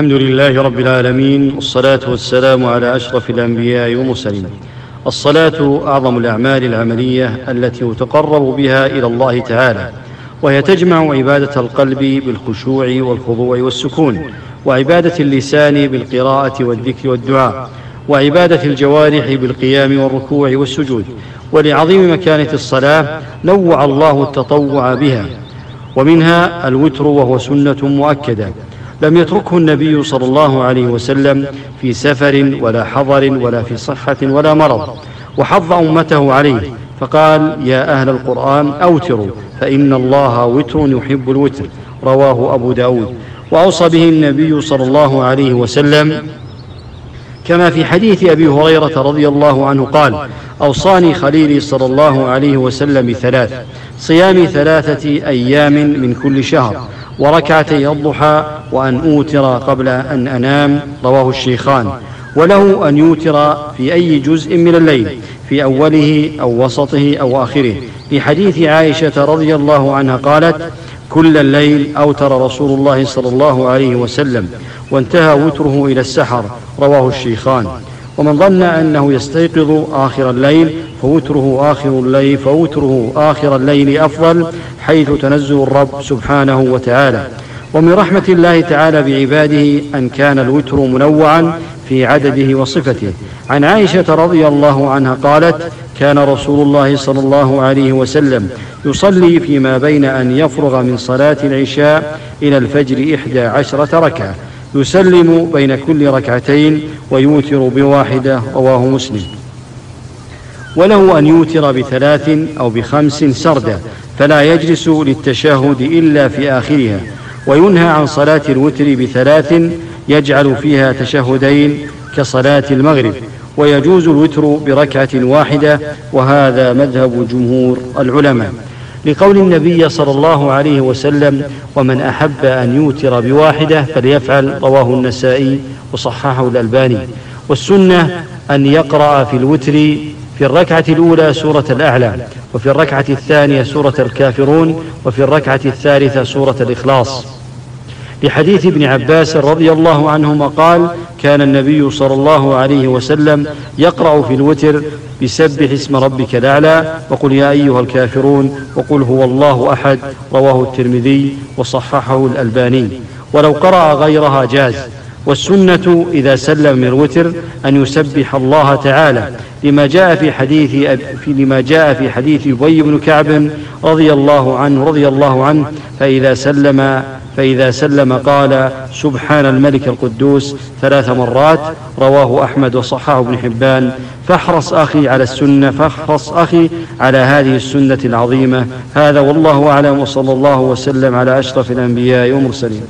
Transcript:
الحمد لله رب العالمين والصلاة والسلام على أشرف الأنبياء والمرسلين. الصلاة أعظم الأعمال العملية التي يتقرب بها إلى الله تعالى وهي تجمع عبادة القلب بالخشوع والخضوع والسكون وعبادة اللسان بالقراءة والذكر والدعاء وعبادة الجوارح بالقيام والركوع والسجود. ولعظيم مكانة الصلاة نوع الله التطوع بها ومنها الوتر وهو سنة مؤكدة. لم يتركه النبي صلى الله عليه وسلم في سفر ولا حضر ولا في صحة ولا مرض. وحض أمته عليه فقال يا أهل القرآن أوتروا فإن الله وتر يحب الوتر. رواه أبو داود. وأوصى به النبي صلى الله عليه وسلم كما في حديث أبي هريرة رضي الله عنه قال أوصاني خليلي صلى الله عليه وسلم بثلاث صيام ثلاثة أيام من كل شهر وركعتي الضحى وأن أوتر قبل أن أنام رواه الشيخان. وله أن يوتر في أي جزء من الليل في أوله أو وسطه أو آخره. في حديث عائشة رضي الله عنها قالت كل الليل أوتر رسول الله صلى الله عليه وسلم وانتهى وتره إلى السحر. رواه الشيخان. ومن ظن أنه يستيقظ آخر الليل فوتره آخر الليل فوتره آخر الليل أفضل حيث تنزه الرب سبحانه وتعالى. ومن رحمة الله تعالى بعباده أن كان الوتر منوعا في عدده وصفته. عن عائشة رضي الله عنها قالت كان رسول الله صلى الله عليه وسلم يصلي فيما بين أن يفرغ من صلاة العشاء إلى الفجر إحدى عشرة ركعة. يسلم بين كل ركعتين ويوتر بواحدة رواه مسلم. وله أن يوتر بثلاث أو بخمس سردا فلا يجلس للتشهد إلا في آخرها وينهى عن صلاة الوتر بثلاث يجعل فيها تشهدين كصلاة المغرب ويجوز الوتر بركعة واحدة وهذا مذهب جمهور العلماء. لقول النبي صلى الله عليه وسلم ومن أحب أن يوتر بواحدة فليفعل رواه النسائي وصححه الألباني. والسنة أن يقرأ في الوتر في الركعة الأولى سورة الأعلى وفي الركعة الثانية سورة الكافرون وفي الركعة الثالثة سورة الإخلاص. لحديث ابن عباس رضي الله عنهما قال كان النبي صلى الله عليه وسلم يقرأ في الوتر بسبح اسم ربك الأعلى وقل يا أيها الكافرون وقل هو الله أحد رواه الترمذي وصححه الألباني. ولو قرأ غيرها جاز. والسنة إذا سلم من الوتر أن يسبح الله تعالى لما جاء في حديث في لما جاء في حديث أبي بن كعب رضي الله عنه رضي الله عنه فإذا سلم فإذا سلم قال سبحان الملك القدوس ثلاث مرات رواه أحمد وصححه ابن حبان. فاحرص أخي على السنة فاحرص أخي على هذه السنة العظيمة. هذا والله أعلم وصلى الله وسلم على أشرف الأنبياء والمرسلين.